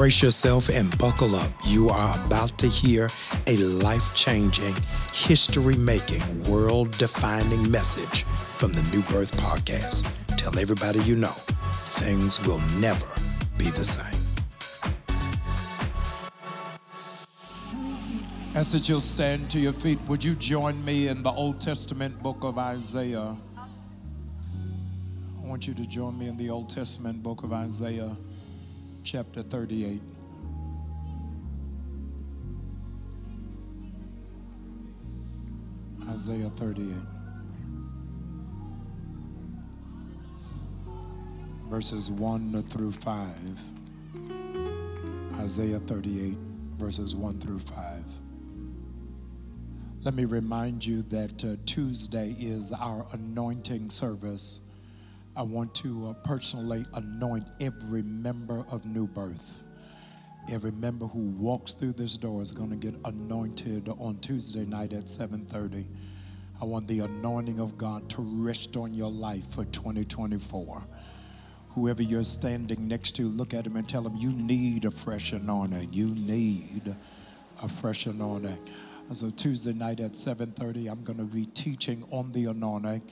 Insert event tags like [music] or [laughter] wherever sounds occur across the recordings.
Brace yourself and buckle up. You are about to hear a life changing, history making, world defining message from the New Birth Podcast. Tell everybody you know things will never be the same. As that you'll stand to your feet, would you join me in the Old Testament book of Isaiah? I want you to join me in the Old Testament book of Isaiah, chapter 38. Isaiah 38. Verses 1 through 5. Isaiah 38, verses 1 through 5. Let me remind you that uh, Tuesday is our anointing service. I want to uh, personally anoint every member of New Birth. Every member who walks through this door is going to get anointed on Tuesday night at 7:30. I want the anointing of God to rest on your life for 2024. Whoever you're standing next to, look at him and tell him you need a fresh anointing. You need a fresh anointing. So Tuesday night at 7:30, I'm going to be teaching on the anointing,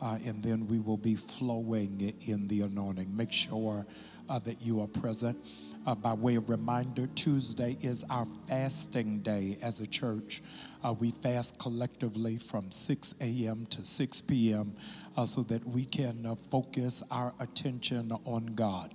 uh, and then we will be flowing in the anointing. Make sure uh, that you are present. Uh, by way of reminder, Tuesday is our fasting day as a church. Uh, we fast collectively from 6 a.m. to 6 p.m. Uh, so that we can uh, focus our attention on God.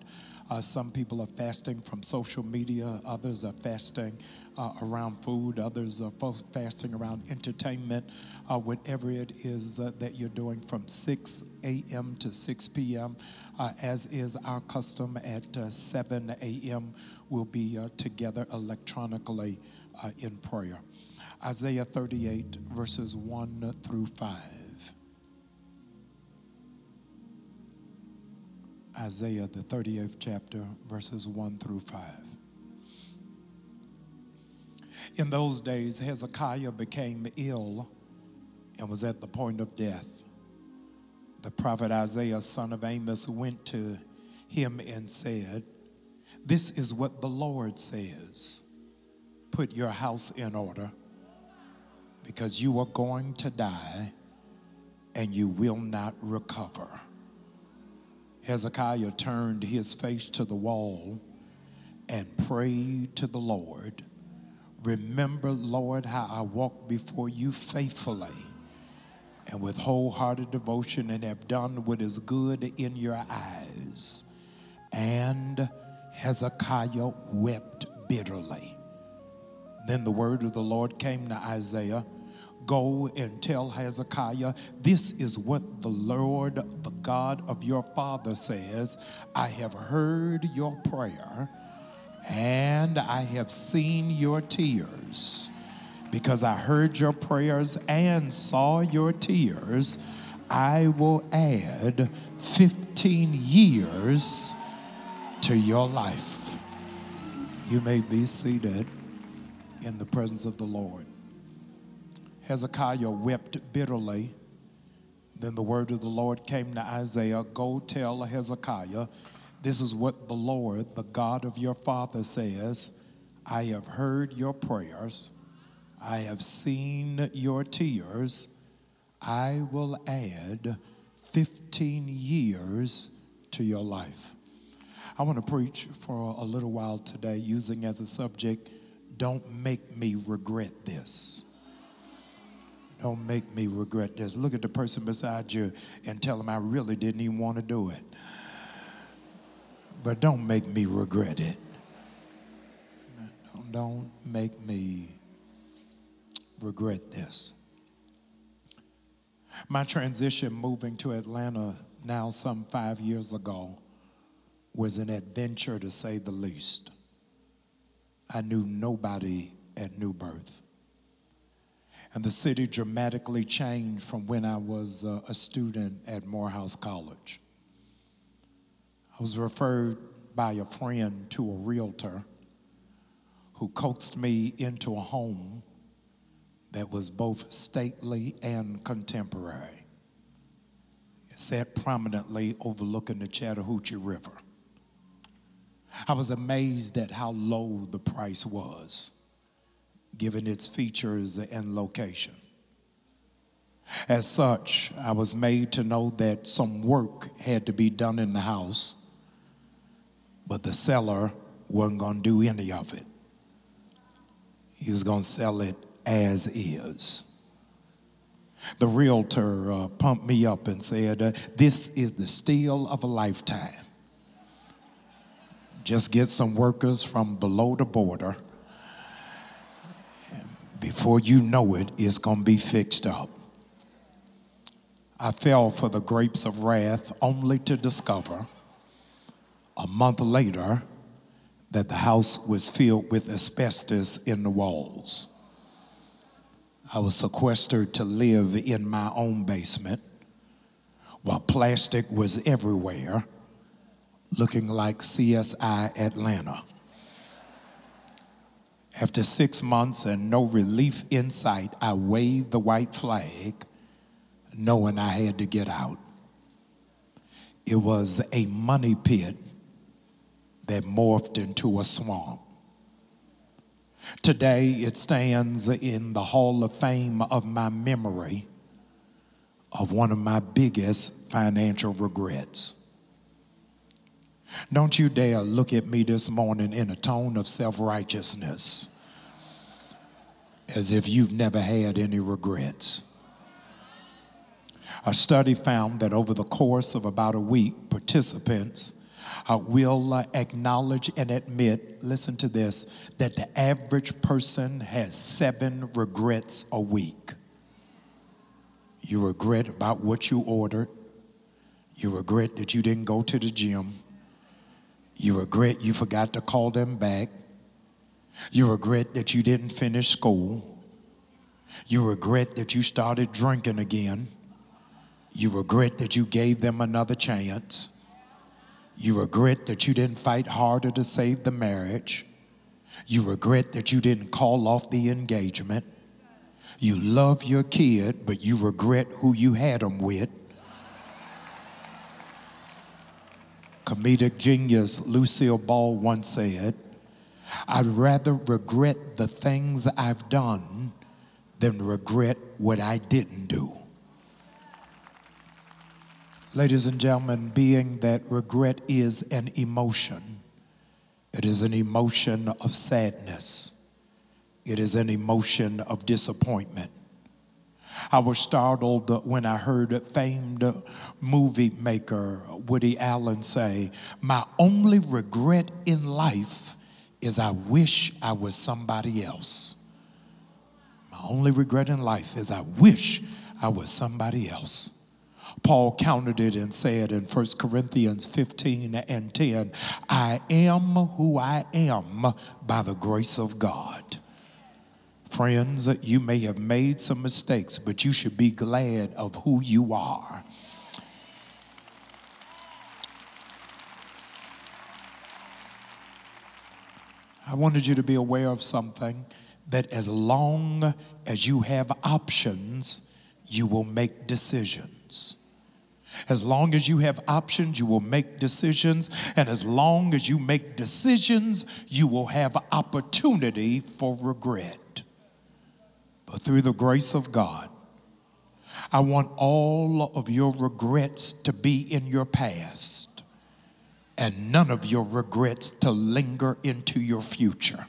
Uh, some people are fasting from social media, others are fasting uh, around food, others are fasting around entertainment, uh, whatever it is uh, that you're doing from 6 a.m. to 6 p.m., uh, as is our custom at uh, 7 a.m., we'll be together electronically in prayer. Isaiah 38, verses 1 through 5. Isaiah, the 38th chapter, verses 1 through 5. In those days, Hezekiah became ill and was at the point of death. The prophet Isaiah, son of Amos, went to him and said, This is what the Lord says Put your house in order, because you are going to die and you will not recover. Hezekiah turned his face to the wall and prayed to the Lord. Remember, Lord, how I walked before you faithfully and with wholehearted devotion and have done what is good in your eyes. And Hezekiah wept bitterly. Then the word of the Lord came to Isaiah Go and tell Hezekiah, This is what the Lord, God of your father, says I have heard your prayer and I have seen your tears. Because I heard your prayers and saw your tears, I will add 15 years to your life. You may be seated in the presence of the Lord. Hezekiah wept bitterly. Then the word of the Lord came to Isaiah Go tell Hezekiah, this is what the Lord, the God of your father, says I have heard your prayers, I have seen your tears. I will add 15 years to your life. I want to preach for a little while today using as a subject, Don't Make Me Regret This. Don't make me regret this. Look at the person beside you and tell them I really didn't even want to do it. But don't make me regret it. Don't make me regret this. My transition moving to Atlanta now, some five years ago, was an adventure to say the least. I knew nobody at New Birth. And the city dramatically changed from when I was uh, a student at Morehouse College. I was referred by a friend to a realtor who coaxed me into a home that was both stately and contemporary. It sat prominently overlooking the Chattahoochee River. I was amazed at how low the price was, given its features and location. As such, I was made to know that some work had to be done in the house, but the seller wasn't going to do any of it. He was going to sell it as is. The realtor uh, pumped me up and said, uh, This is the steal of a lifetime. Just get some workers from below the border. Before you know it, it's going to be fixed up. I fell for the grapes of wrath only to discover a month later that the house was filled with asbestos in the walls. I was sequestered to live in my own basement while plastic was everywhere, looking like CSI Atlanta. After six months and no relief in sight, I waved the white flag, knowing I had to get out. It was a money pit that morphed into a swamp. Today, it stands in the Hall of Fame of my memory of one of my biggest financial regrets. Don't you dare look at me this morning in a tone of self righteousness as if you've never had any regrets. A study found that over the course of about a week, participants uh, will uh, acknowledge and admit, listen to this, that the average person has seven regrets a week. You regret about what you ordered. You regret that you didn't go to the gym. You regret you forgot to call them back. You regret that you didn't finish school. You regret that you started drinking again. You regret that you gave them another chance. You regret that you didn't fight harder to save the marriage. You regret that you didn't call off the engagement. You love your kid, but you regret who you had them with. Comedic genius Lucille Ball once said, I'd rather regret the things I've done than regret what I didn't do. Ladies and gentlemen, being that regret is an emotion, it is an emotion of sadness, it is an emotion of disappointment. I was startled when I heard famed movie maker Woody Allen say, My only regret in life is I wish I was somebody else. My only regret in life is I wish I was somebody else. Paul countered it and said in 1 Corinthians 15 and 10, I am who I am by the grace of God. Friends, you may have made some mistakes, but you should be glad of who you are. I wanted you to be aware of something that as long as you have options, you will make decisions. As long as you have options, you will make decisions. And as long as you make decisions, you will have opportunity for regret. But through the grace of God, I want all of your regrets to be in your past and none of your regrets to linger into your future.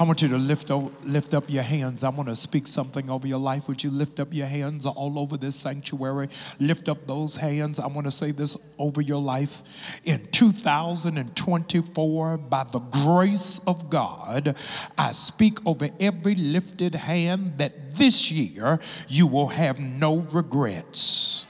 I want you to lift, over, lift up your hands. I want to speak something over your life. Would you lift up your hands all over this sanctuary? Lift up those hands. I want to say this over your life. In 2024, by the grace of God, I speak over every lifted hand that this year you will have no regrets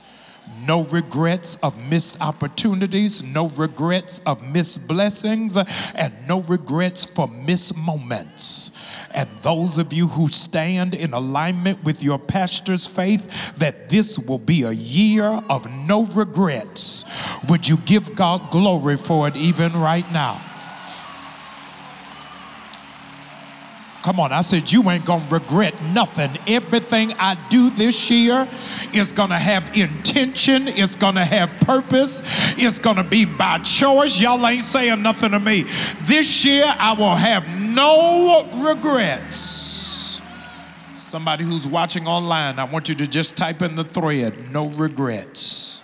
no regrets of missed opportunities, no regrets of missed blessings, and no regrets for missed moments. And those of you who stand in alignment with your pastor's faith that this will be a year of no regrets, would you give God glory for it even right now? Come on, I said, you ain't gonna regret nothing. Everything I do this year is gonna have intention, it's gonna have purpose, it's gonna be by choice. Y'all ain't saying nothing to me. This year I will have no regrets. Somebody who's watching online, I want you to just type in the thread no regrets.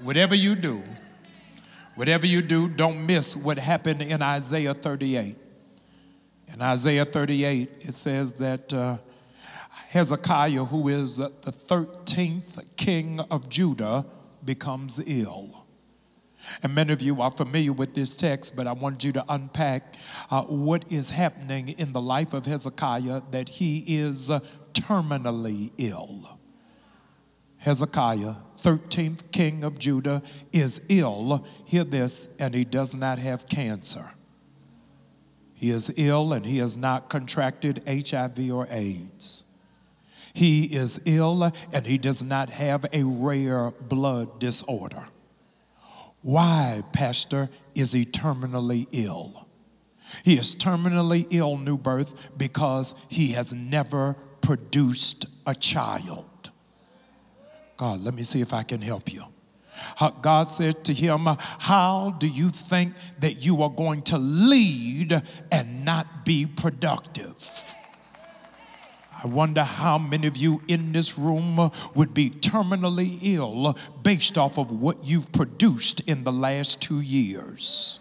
Whatever you do, whatever you do, don't miss what happened in Isaiah 38. In Isaiah 38, it says that uh, Hezekiah, who is the 13th king of Judah, becomes ill. And many of you are familiar with this text, but I want you to unpack uh, what is happening in the life of Hezekiah that he is uh, terminally ill. Hezekiah, 13th king of Judah, is ill. Hear this, and he does not have cancer. He is ill and he has not contracted HIV or AIDS. He is ill and he does not have a rare blood disorder. Why, Pastor, is he terminally ill? He is terminally ill, new birth, because he has never produced a child. God, let me see if I can help you. God said to him, How do you think that you are going to lead and not be productive? I wonder how many of you in this room would be terminally ill based off of what you've produced in the last two years.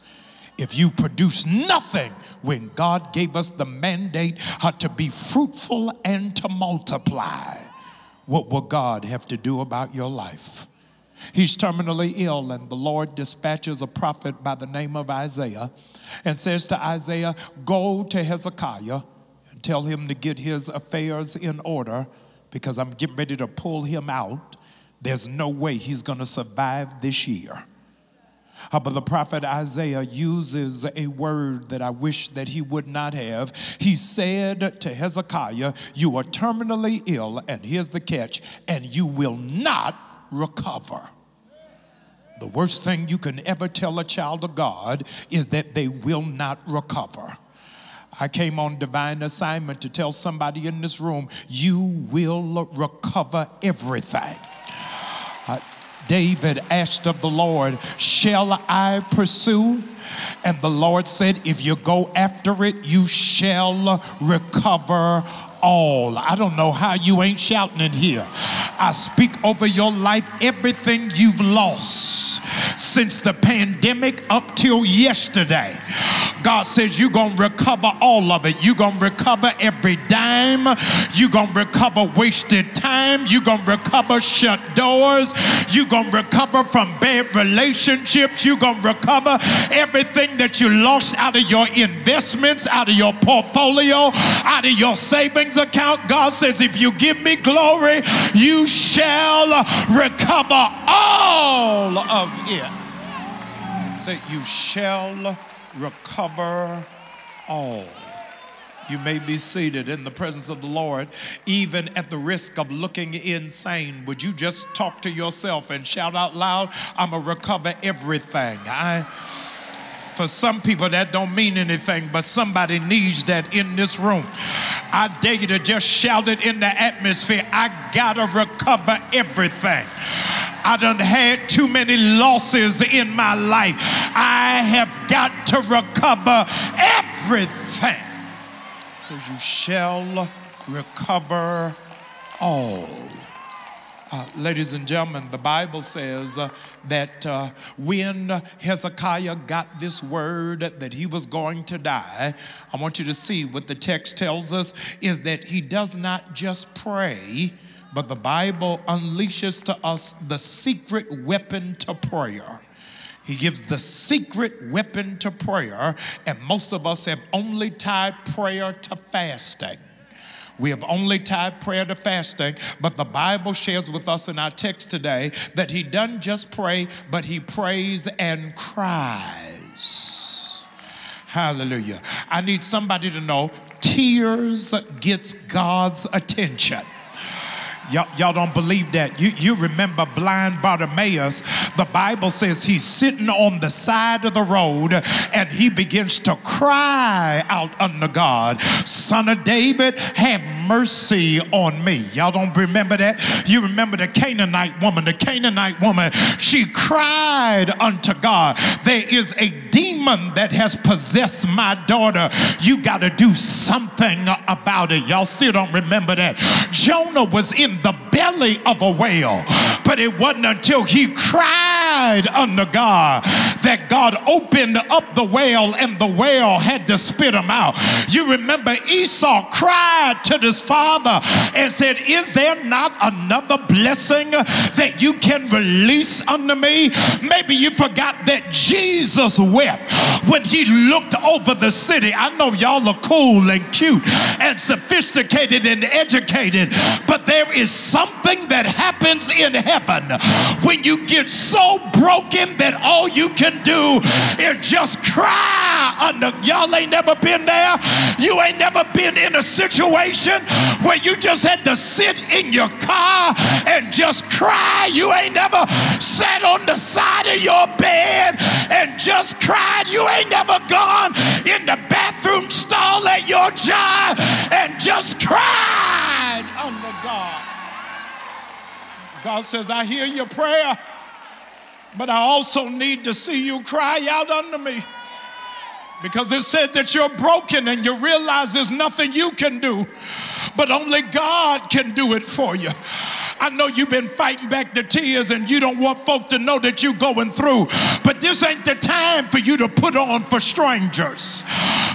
If you produce nothing when God gave us the mandate to be fruitful and to multiply, what will God have to do about your life? He's terminally ill, and the Lord dispatches a prophet by the name of Isaiah and says to Isaiah, Go to Hezekiah and tell him to get his affairs in order because I'm getting ready to pull him out. There's no way he's going to survive this year. Uh, but the prophet Isaiah uses a word that I wish that he would not have. He said to Hezekiah, You are terminally ill, and here's the catch, and you will not recover. The worst thing you can ever tell a child of God is that they will not recover. I came on divine assignment to tell somebody in this room, you will recover everything. Uh, David asked of the Lord, Shall I pursue? And the Lord said, If you go after it, you shall recover all. I don't know how you ain't shouting in here. I speak over your life everything you've lost since the pandemic up till yesterday. God says you're going to recover all of it. You're going to recover every dime. You're going to recover wasted time. You're going to recover shut doors. You're going to recover from bad relationships. You're going to recover everything that you lost out of your investments, out of your portfolio, out of your savings account. God says, if you give me glory, you shall recover all of it. Say, you shall recover all. You may be seated in the presence of the Lord, even at the risk of looking insane. Would you just talk to yourself and shout out loud, I'm going to recover everything? I for some people that don't mean anything, but somebody needs that in this room. I dare you to just shout it in the atmosphere. I gotta recover everything. I done had too many losses in my life. I have got to recover everything. So you shall recover all. Uh, ladies and gentlemen, the Bible says uh, that uh, when Hezekiah got this word that he was going to die, I want you to see what the text tells us is that he does not just pray, but the Bible unleashes to us the secret weapon to prayer. He gives the secret weapon to prayer, and most of us have only tied prayer to fasting. We have only tied prayer to fasting, but the Bible shares with us in our text today that he doesn't just pray, but he prays and cries. Hallelujah. I need somebody to know tears gets God's attention. Y'all, y'all don't believe that. You, you remember blind Bartimaeus. the Bible says he's sitting on the side of the road and he begins to cry out unto God, Son of David, have mercy on me. Y'all don't remember that? You remember the Canaanite woman. The Canaanite woman, she cried unto God, There is a demon that has possessed my daughter. You got to do something about it. Y'all still don't remember that. Jonah was in the belly of a whale, but it wasn't until he cried unto God that God opened up the whale and the whale had to spit him out. You remember Esau cried to father and said, Is there not another blessing that you can release unto me? Maybe you forgot that Jesus wept when he looked over the city. I know y'all are cool and cute and sophisticated and educated, but there is something that happens in heaven when you get so broken that all you can do is just cry under. Y'all ain't never been there. You ain't never been in a situation where you just had to sit in your car and just cry. You ain't never sat on the side of your bed and just cried. You ain't never gone in the bathroom stall at your job and just cried under God. God says, I hear your prayer, but I also need to see you cry out unto me. Because it said that you're broken and you realize there's nothing you can do, but only God can do it for you. I know you've been fighting back the tears and you don't want folk to know that you're going through, but this ain't the time for you to put on for strangers.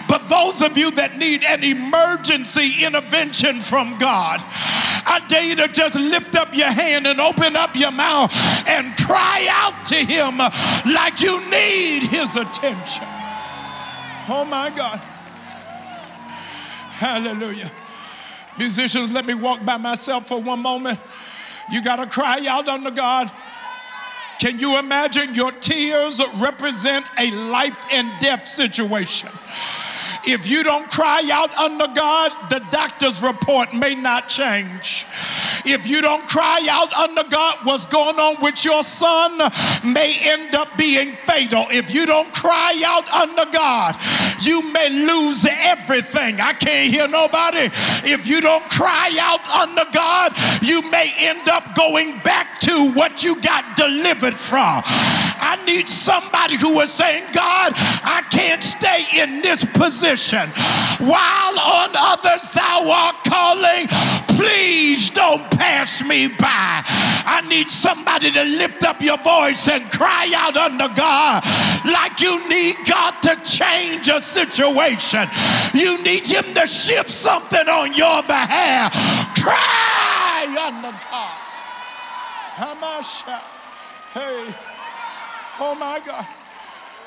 But those of you that need an emergency intervention from God, I dare you to just lift up your hand and open up your mouth and cry out to Him like you need His attention. Oh my God. Hallelujah. Musicians, let me walk by myself for one moment. You got to cry out unto God. Can you imagine your tears represent a life and death situation? If you don't cry out unto God, the doctor's report may not change. If you don't cry out unto God, what's going on with your son may end up being fatal. If you don't cry out unto God, you may lose everything. I can't hear nobody. If you don't cry out unto God, you may end up going back to what you got delivered from. I need somebody who is saying, God, I can't stay in this position while on others thou art calling. Please don't pass me by. I need somebody to lift up your voice and cry out unto God like you need God to change a situation. You need Him to shift something on your behalf. Cry unto God. Hamasha. Hey. Oh my God.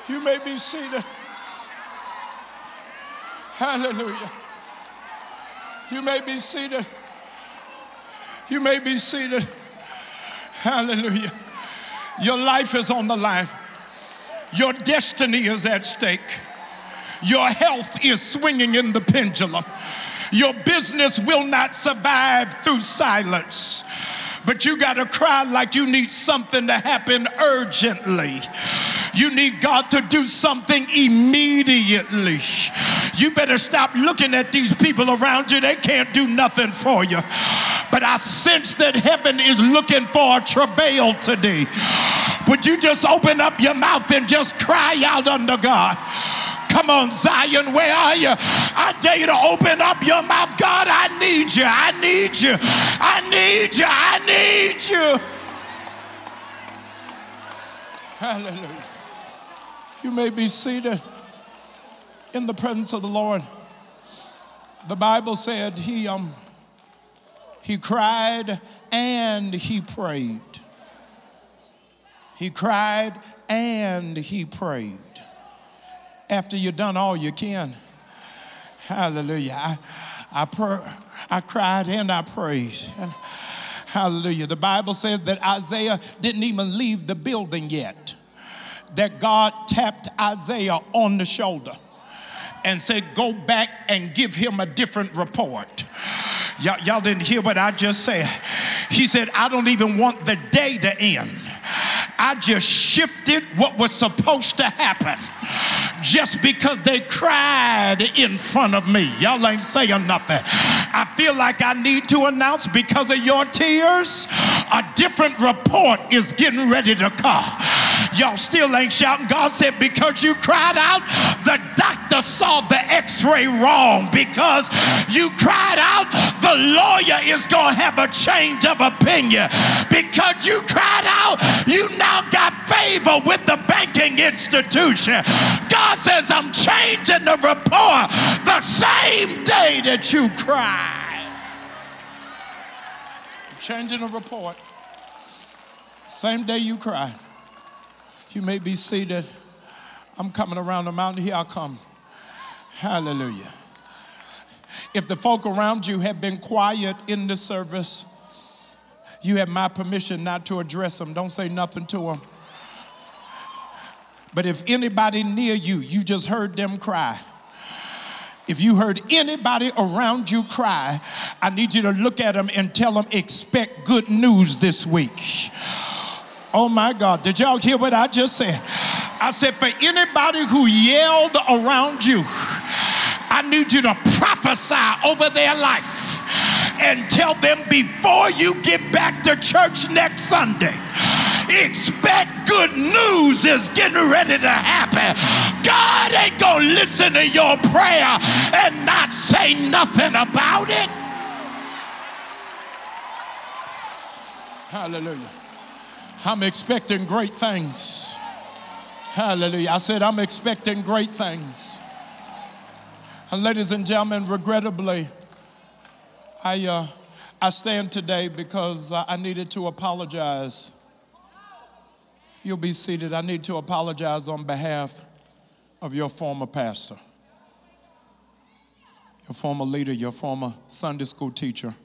You may be seated. Hallelujah. You may be seated. You may be seated. Hallelujah. Your life is on the line. Your destiny is at stake. Your health is swinging in the pendulum. Your business will not survive through silence but you got to cry like you need something to happen urgently. You need God to do something immediately. You better stop looking at these people around you. They can't do nothing for you. But I sense that heaven is looking for a travail today. Would you just open up your mouth and just cry out unto God? Come on, Zion, where are you? I dare you to open up your mouth. God, I need you. I need you. I need you. I need you. Hallelujah. You may be seated in the presence of the Lord. The Bible said he um he cried and he prayed. He cried and he prayed after you've done all you can. Hallelujah. I, I, pray, I cried and I. And hallelujah. The Bible says that Isaiah didn't even leave the building yet, that God tapped Isaiah on the shoulder and said, Go back and give him a different report. Y'all didn't hear what I just said. He said, I don't even want the day to end. I just shifted what was supposed to happen just because they cried in front of me. Y'all ain't saying nothing. I feel like I need to announce because of your tears, a different report is getting ready to come. Y'all still ain't shouting. God said, because you cried out, the doctor saw the x ray wrong. Because you cried out, the lawyer is going to have a change of opinion. Because you cried out, you now got favor with the banking institution. God says, I'm changing the report the same day that you cried. Changing the report. Same day you cried. You may be seated. I'm coming around the mountain. Here I come. Hallelujah. If the folk around you have been quiet in the service, you have my permission not to address them. Don't say nothing to them. But if anybody near you, you just heard them cry. If you heard anybody around you cry, I need you to look at them and tell them, expect good news this week. Oh my God, did y'all hear what I just said? I said, for anybody who yelled around you, I need you to prophesy over their life and tell them before you get back to church next Sunday, expect good news is getting ready to happen. God ain't gonna listen to your prayer and not say nothing about it. Hallelujah. I'm expecting great things. Hallelujah. I said, I'm expecting great things. And ladies and gentlemen, regrettably, I, uh, I stand today because I needed to apologize. If you'll be seated, I need to apologize on behalf of your former pastor, your former leader, your former Sunday school teacher.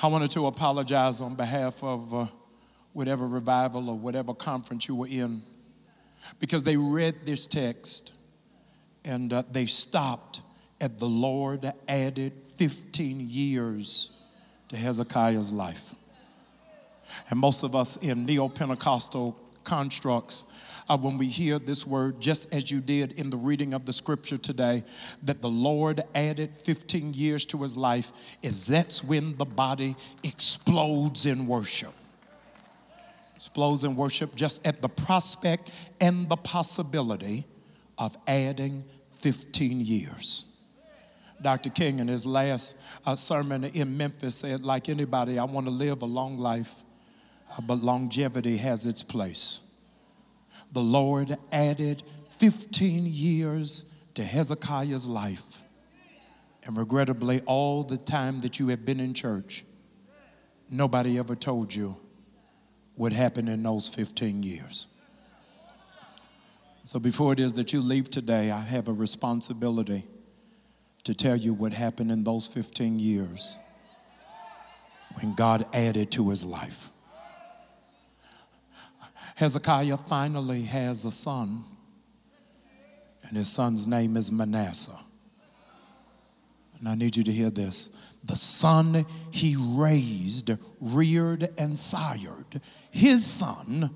I wanted to apologize on behalf of uh, whatever revival or whatever conference you were in because they read this text and uh, they stopped at the Lord added 15 years to Hezekiah's life. And most of us in neo Pentecostal constructs, uh, when we hear this word, just as you did in the reading of the scripture today, that the Lord added 15 years to his life, is that's when the body explodes in worship explodes in worship just at the prospect and the possibility of adding 15 years. Dr. King, in his last uh, sermon in Memphis, said, Like anybody, I want to live a long life, uh, but longevity has its place. The Lord added 15 years to Hezekiah's life. And regrettably, all the time that you have been in church, nobody ever told you what happened in those 15 years. So before it is that you leave today, I have a responsibility to tell you what happened in those 15 years when God added to his life. Hezekiah finally has a son, and his son's name is Manasseh. And I need you to hear this the son he raised, reared, and sired, his son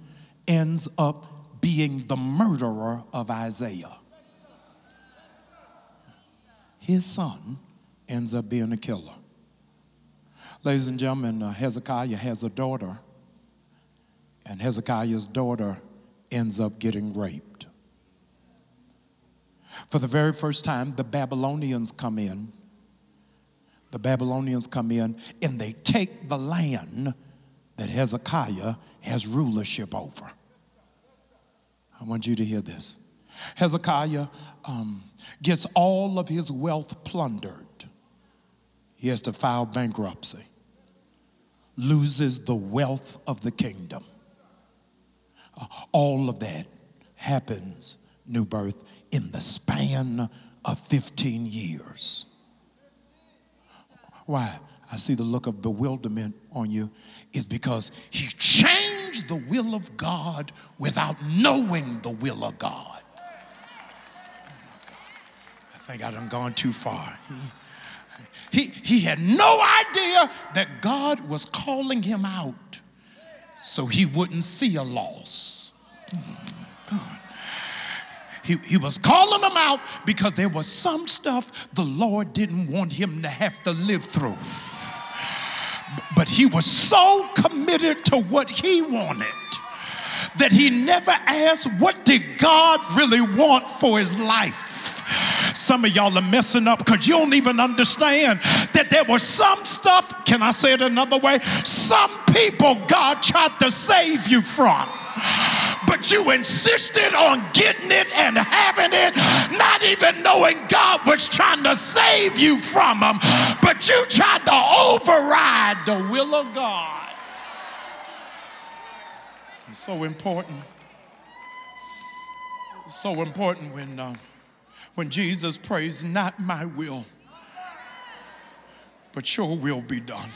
ends up being the murderer of Isaiah. His son ends up being a killer. Ladies and gentlemen, uh, Hezekiah has a daughter, and Hezekiah's daughter ends up getting raped. For the very first time, the Babylonians come in the Babylonians come in and they take the land that Hezekiah has rulership over. I want you to hear this. Hezekiah um, gets all of his wealth plundered. He has to file bankruptcy, loses the wealth of the kingdom. Uh, all of that happens, new birth, in the span of 15 years. Why? I see the look of bewilderment on you is because he changed the will of God without knowing the will of God. I think I done gone too far. He, he had no idea that God was calling him out. so he wouldn't see a loss. He, he was calling them out because there was some stuff the Lord didn't want him to have to live through. But he was so committed to what he wanted that he never asked, What did God really want for his life? Some of y'all are messing up because you don't even understand that there was some stuff, can I say it another way? Some people God tried to save you from but you insisted on getting it and having it, not even knowing God was trying to save you from them, but you tried to override the will of God. It's so important. It's so important when, uh, when Jesus prays, Not my will, but your will be done.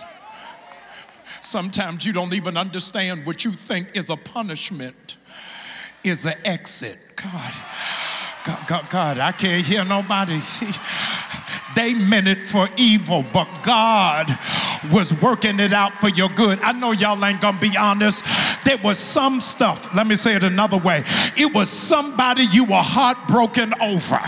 Sometimes you don't even understand what you think is a punishment is an exit. God, God, God, God, I can't hear nobody. [laughs] They meant it for evil, but God was working it out for your good. I know y'all ain't gonna be honest. There was some stuff, let me say it another way. It was somebody you were heartbroken over.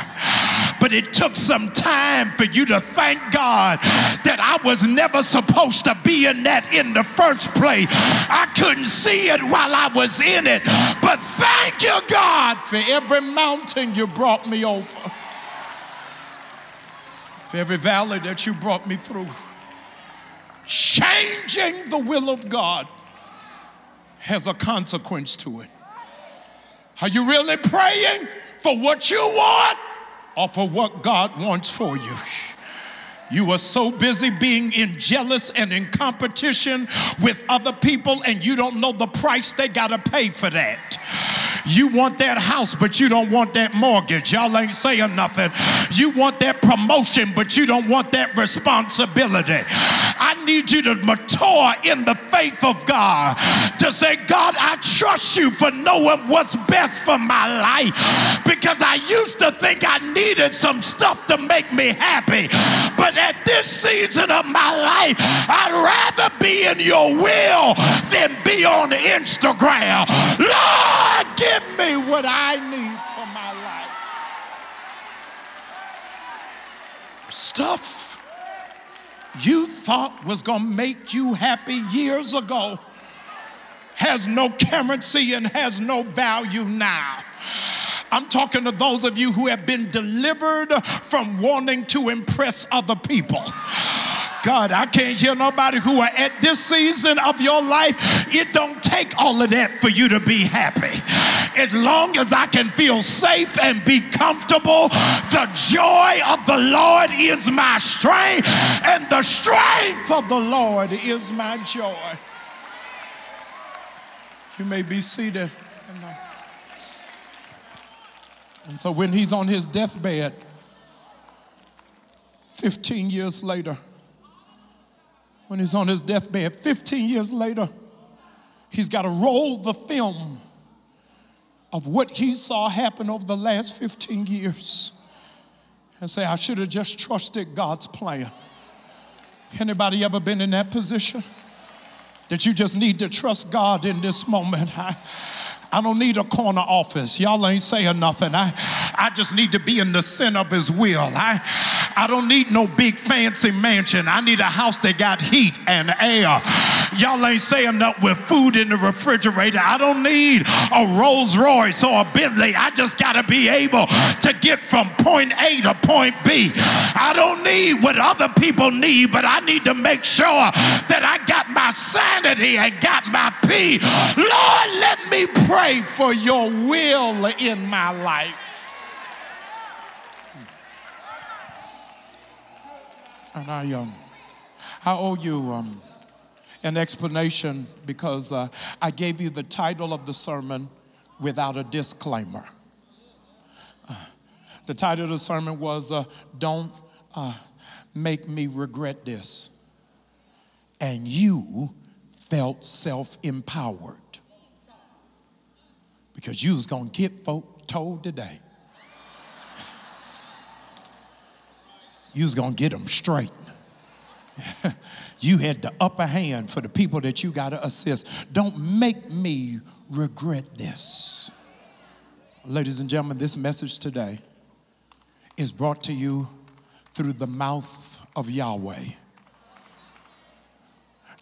But it took some time for you to thank God that I was never supposed to be in that in the first place. I couldn't see it while I was in it. But thank you, God, for every mountain you brought me over, for every valley that you brought me through. Changing the will of God has a consequence to it. Are you really praying for what you want or for what God wants for you? You are so busy being in jealous and in competition with other people, and you don't know the price they got to pay for that. You want that house, but you don't want that mortgage. Y'all ain't saying nothing. You want that promotion, but you don't want that responsibility. I need you to mature in the faith of God to say, God, I trust you for knowing what's best for my life because I used to think I needed some stuff to make me happy. But at this season of my life, I'd rather be in your will than be on Instagram. Lord, what I need for my life. Stuff you thought was going to make you happy years ago has no currency and has no value now. I'm talking to those of you who have been delivered from wanting to impress other people. God, I can't hear nobody who are at this season of your life. It don't take all of that for you to be happy. As long as I can feel safe and be comfortable, the joy of the Lord is my strength, and the strength of the Lord is my joy. You may be seated. And so when he's on his deathbed, 15 years later, when he's on his deathbed, 15 years later, he's got to roll the film of what he saw happen over the last 15 years and say, I should have just trusted God's plan. Anybody ever been in that position? That you just need to trust God in this moment. I, [laughs] I don't need a corner office. Y'all ain't saying nothing. I, I just need to be in the center of his will. I, I don't need no big fancy mansion. I need a house that got heat and air. Y'all ain't saying nothing with food in the refrigerator. I don't need a Rolls Royce or a Bentley. I just got to be able to get from point A to point B. I don't need what other people need, but I need to make sure that I got my sanity and got my peace. Lord, let me pray for your will in my life. And I, um, I owe you um, an explanation because uh, I gave you the title of the sermon without a disclaimer. Uh, the title of the sermon was uh, Don't uh, Make Me Regret This. And you felt self empowered because you was going to get folk told today. [laughs] You was going to get them straight. [laughs] You had the upper hand for the people that you got to assist. Don't make me regret this. Ladies and gentlemen, this message today is brought to you through the mouth of Yahweh.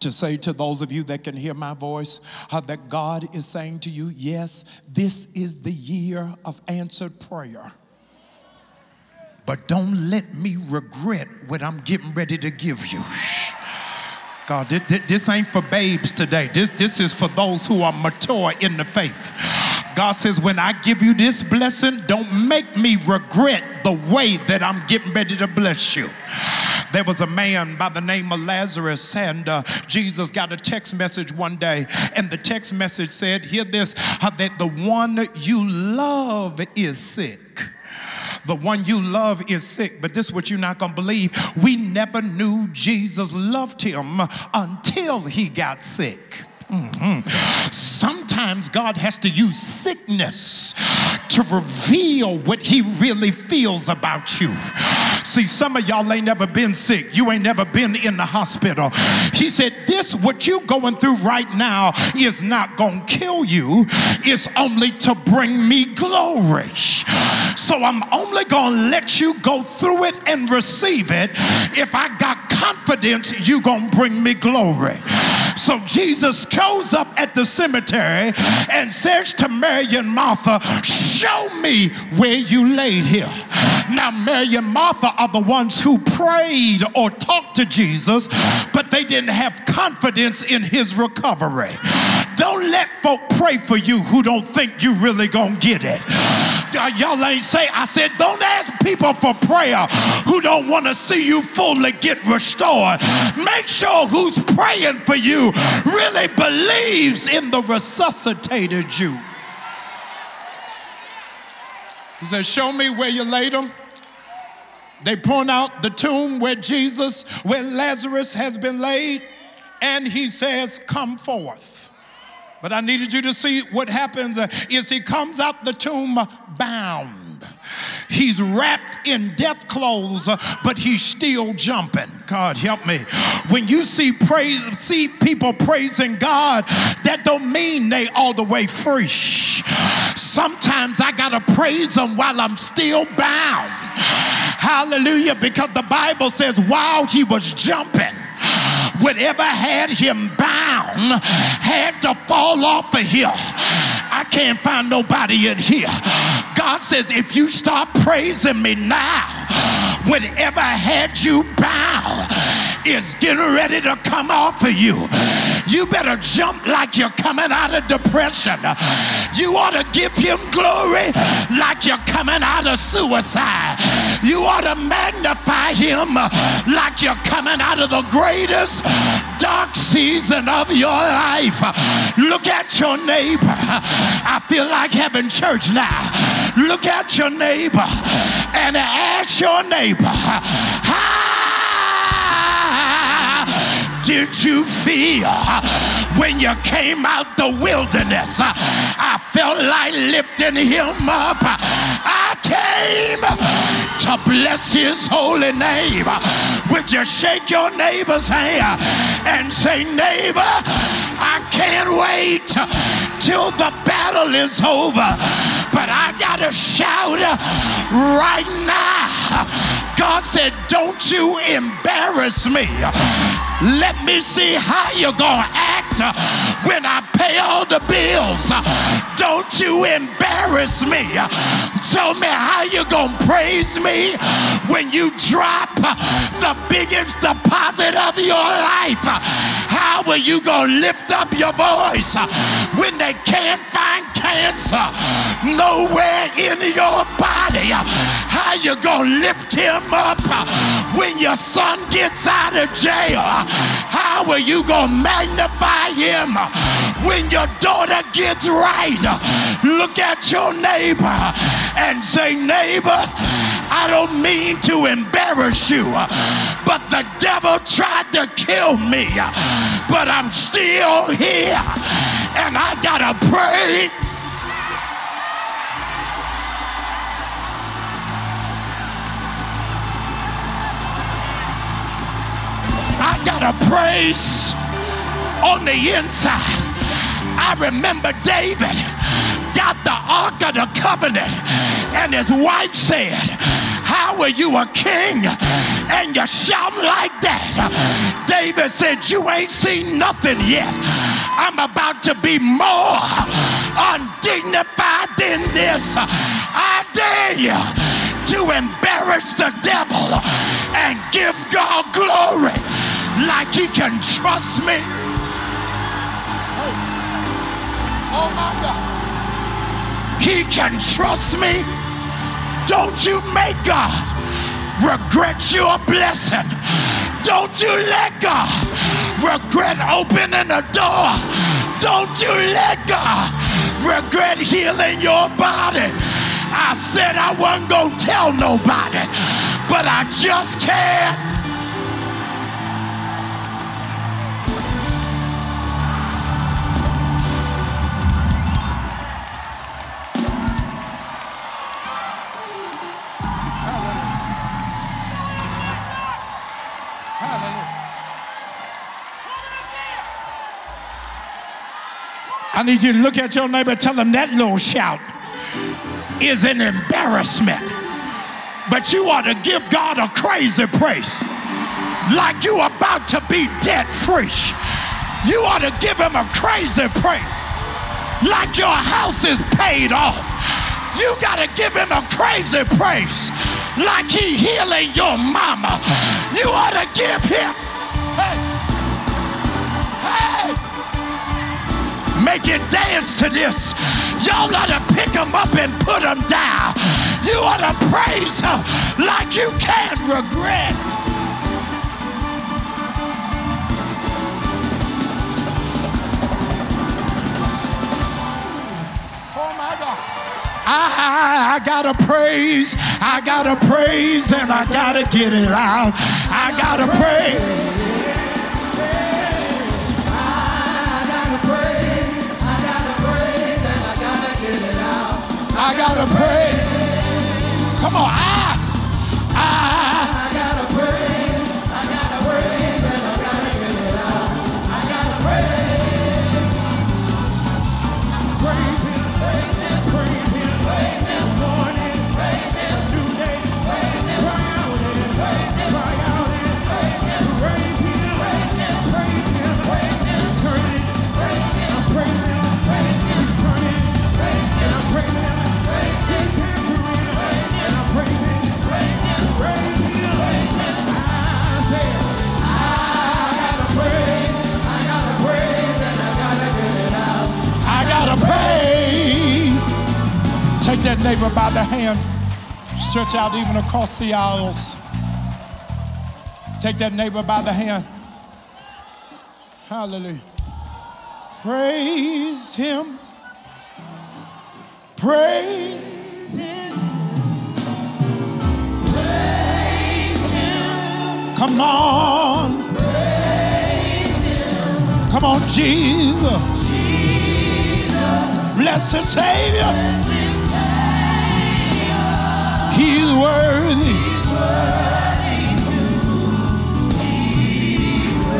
To say to those of you that can hear my voice, uh, that God is saying to you, yes, this is the year of answered prayer. But don't let me regret what I'm getting ready to give you. God, this ain't for babes today. This, this is for those who are mature in the faith. God says, when I give you this blessing, don't make me regret the way that I'm getting ready to bless you. There was a man by the name of Lazarus, and uh, Jesus got a text message one day, and the text message said, Hear this, that the one you love is sick. The one you love is sick, but this is what you're not gonna believe. We never knew Jesus loved him until he got sick. Mm-hmm. Sometimes God has to use sickness to reveal what He really feels about you. See, some of y'all ain't never been sick. You ain't never been in the hospital. He said, This, what you going through right now, is not gonna kill you, it's only to bring me glory. So I'm only gonna let you go through it and receive it if I got confidence you gonna bring me glory. So Jesus shows up at the cemetery and says to Mary and Martha, Show me where you laid him. Now, Mary and Martha are the ones who prayed or talked to Jesus, but they didn't have confidence in his recovery. Don't let folk pray for you who don't think you really gonna get it. Y'all ain't say, I said, don't ask people for prayer who don't want to see you fully get restored. Make sure who's praying for you really believes in the resuscitated you. He said, Show me where you laid him. They point out the tomb where Jesus, where Lazarus has been laid, and he says, Come forth. But I needed you to see what happens uh, is he comes out the tomb bound. He's wrapped in death clothes, uh, but he's still jumping. God help me. When you see praise, see people praising God, that don't mean they all the way free. Sometimes I gotta praise them while I'm still bound. Hallelujah, because the Bible says while he was jumping, whatever had him bound had to fall off of him. I can't find nobody in here. God says, if you start praising me now, whatever had you bound is getting ready to come off of you. You better jump like you're coming out of depression. You ought to give him glory like you're coming out of suicide. You ought to magnify him like you're coming out of the greatest dark season of your life. Look at your neighbor. I feel like having church now. Look at your neighbor and ask your neighbor, did you feel when you came out the wilderness? I felt like lifting him up. I came to bless his holy name. Would you shake your neighbor's hand and say, Neighbor, I can't wait till the battle is over, but I gotta shout uh, right now. God said, Don't you embarrass me. Let me see how you're gonna act Uh, when I pay all the bills. Uh, don't you embarrass me. Uh, tell me how you're gonna praise me when you drop the biggest deposit of your life. How are you gonna lift up your voice when they can't find cancer nowhere in your body? How you gonna lift him up when your son gets out of jail? How are you gonna magnify him when your daughter gets right? Look at your neighbor and say, neighbor, I don't mean to embarrass you, but the devil tried to kill me, but I'm still here and I gotta pray. I gotta praise on the inside. I remember David got the Ark of the Covenant, and his wife said, How are you a king and you're shouting like that? David said, You ain't seen nothing yet. I'm about to be more undignified than this. I dare you to embarrass the devil and give God glory like he can trust me. Oh my God. He can trust me. Don't you make God regret your blessing. Don't you let God regret opening a door. Don't you let God regret healing your body. I said I wasn't going to tell nobody, but I just can't. I need you to look at your neighbor, tell them that little shout is an embarrassment. But you ought to give God a crazy praise. Like you about to be debt free. You ought to give him a crazy praise. Like your house is paid off. You got to give him a crazy praise. Like he healing your mama. You ought to give him. Make it dance to this. Y'all ought to pick them up and put them down. You ought to praise them like you can't regret. Oh my God. I, I gotta praise, I gotta praise, and I gotta get it out. I gotta praise. I gotta pray. Come on, I, neighbor by the hand, stretch out even across the aisles. Take that neighbor by the hand. Hallelujah. Praise him. Praise him. Praise him. Come on. Praise him. Come on, Jesus. Jesus. Blessed Savior. He's worthy.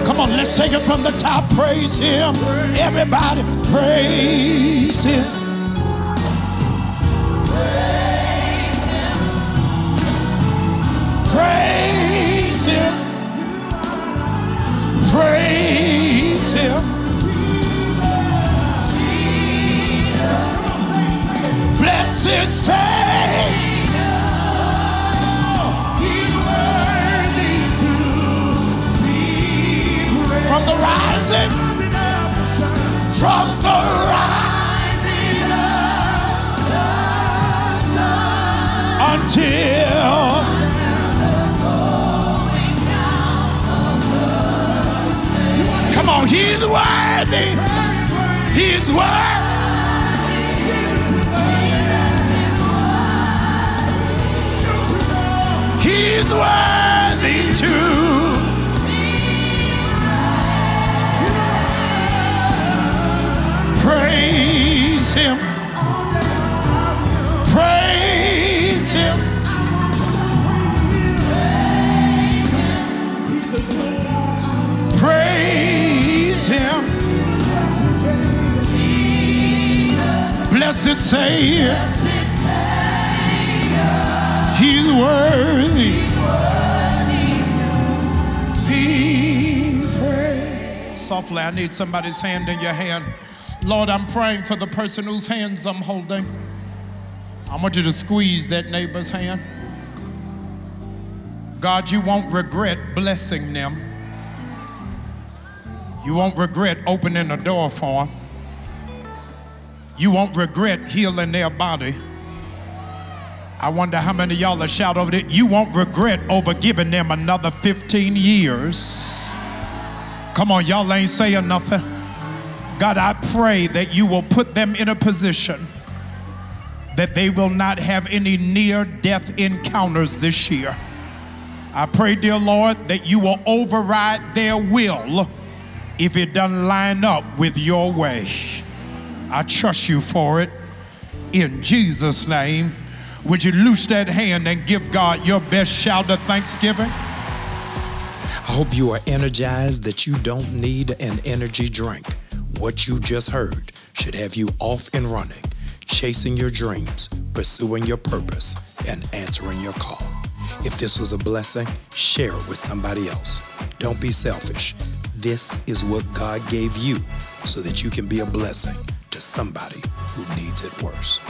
Come on, let's take it from the top. Praise Him. Everybody, praise Him. Praise Him. Praise Him. Praise Him. Blessed Savior. From the rising of the sun until. Come on, he's worthy. He's worthy. He's worthy too. Praise Him. Praise Him. Praise Him. Blessed Savior. He's worthy. Softly, I need somebody's hand in your hand. Lord, I'm praying for the person whose hands I'm holding. I want you to squeeze that neighbor's hand. God, you won't regret blessing them. You won't regret opening a door for them. You won't regret healing their body. I wonder how many y'all are shout over it. You won't regret over giving them another 15 years. Come on, y'all ain't saying nothing. God, I pray that you will put them in a position that they will not have any near death encounters this year. I pray, dear Lord, that you will override their will if it doesn't line up with your way. I trust you for it. In Jesus' name, would you loose that hand and give God your best shout of thanksgiving? I hope you are energized that you don't need an energy drink. What you just heard should have you off and running, chasing your dreams, pursuing your purpose, and answering your call. If this was a blessing, share it with somebody else. Don't be selfish. This is what God gave you so that you can be a blessing to somebody who needs it worse.